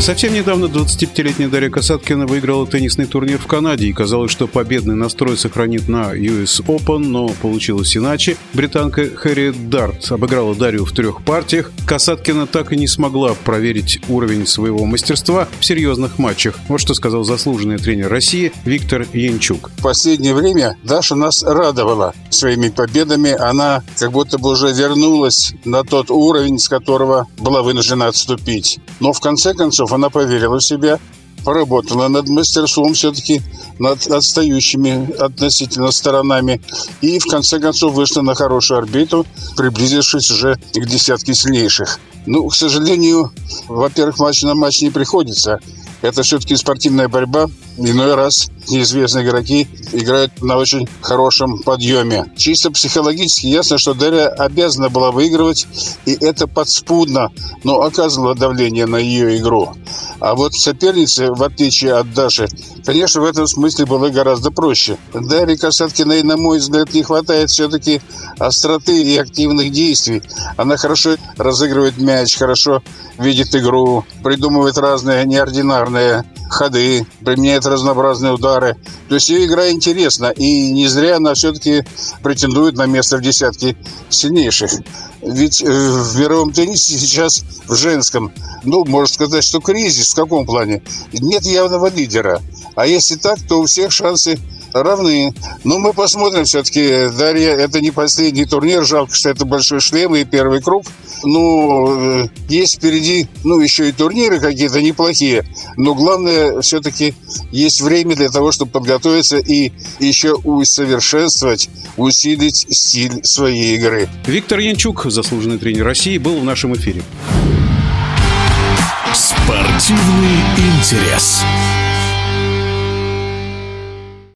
Совсем недавно 25-летняя Дарья Касаткина выиграла теннисный турнир в Канаде, и казалось, что победный настрой сохранит на US Open, но получилось иначе. Британка Хэри Дарт обыграла Дарью в трех партиях. Касаткина так и не смогла проверить уровень своего мастерства в серьезных матчах. Вот что сказал заслуженный тренер России Виктор Янчук. В последнее время Даша нас радовала своими победами. Она как будто бы уже вернулась на тот уровень, с которого была вынуждена отступить. Но в конце концов она поверила в себя, поработала над мастерством все-таки, над отстающими относительно сторонами. И в конце концов вышла на хорошую орбиту, приблизившись уже к десятке сильнейших. Ну, к сожалению, во-первых, матч на матч не приходится. Это все-таки спортивная борьба. Иной раз неизвестные игроки играют на очень хорошем подъеме. Чисто психологически ясно, что Дарья обязана была выигрывать, и это подспудно, но оказывало давление на ее игру. А вот соперницы, в отличие от Даши, конечно, в этом смысле было гораздо проще. Дарье Касаткиной, на мой взгляд, не хватает все-таки остроты и активных действий. Она хорошо разыгрывает мяч, хорошо видит игру, придумывает разные неординарные ходы, применяет разнообразные удары. То есть ее игра интересна, и не зря она все-таки претендует на место в десятке сильнейших. Ведь э, в мировом теннисе сейчас, в женском, ну, можно сказать, что кризис. В каком плане? Нет явного лидера. А если так, то у всех шансы равны. Но мы посмотрим все-таки. Дарья, это не последний турнир. Жалко, что это большой шлем и первый круг. Ну, э, есть впереди, ну, еще и турниры какие-то неплохие. Но главное, все-таки есть время для того, чтобы подготовиться и еще усовершенствовать, усилить стиль своей игры. Виктор Янчук, заслуженный тренер России, был в нашем эфире. Спортивный интерес.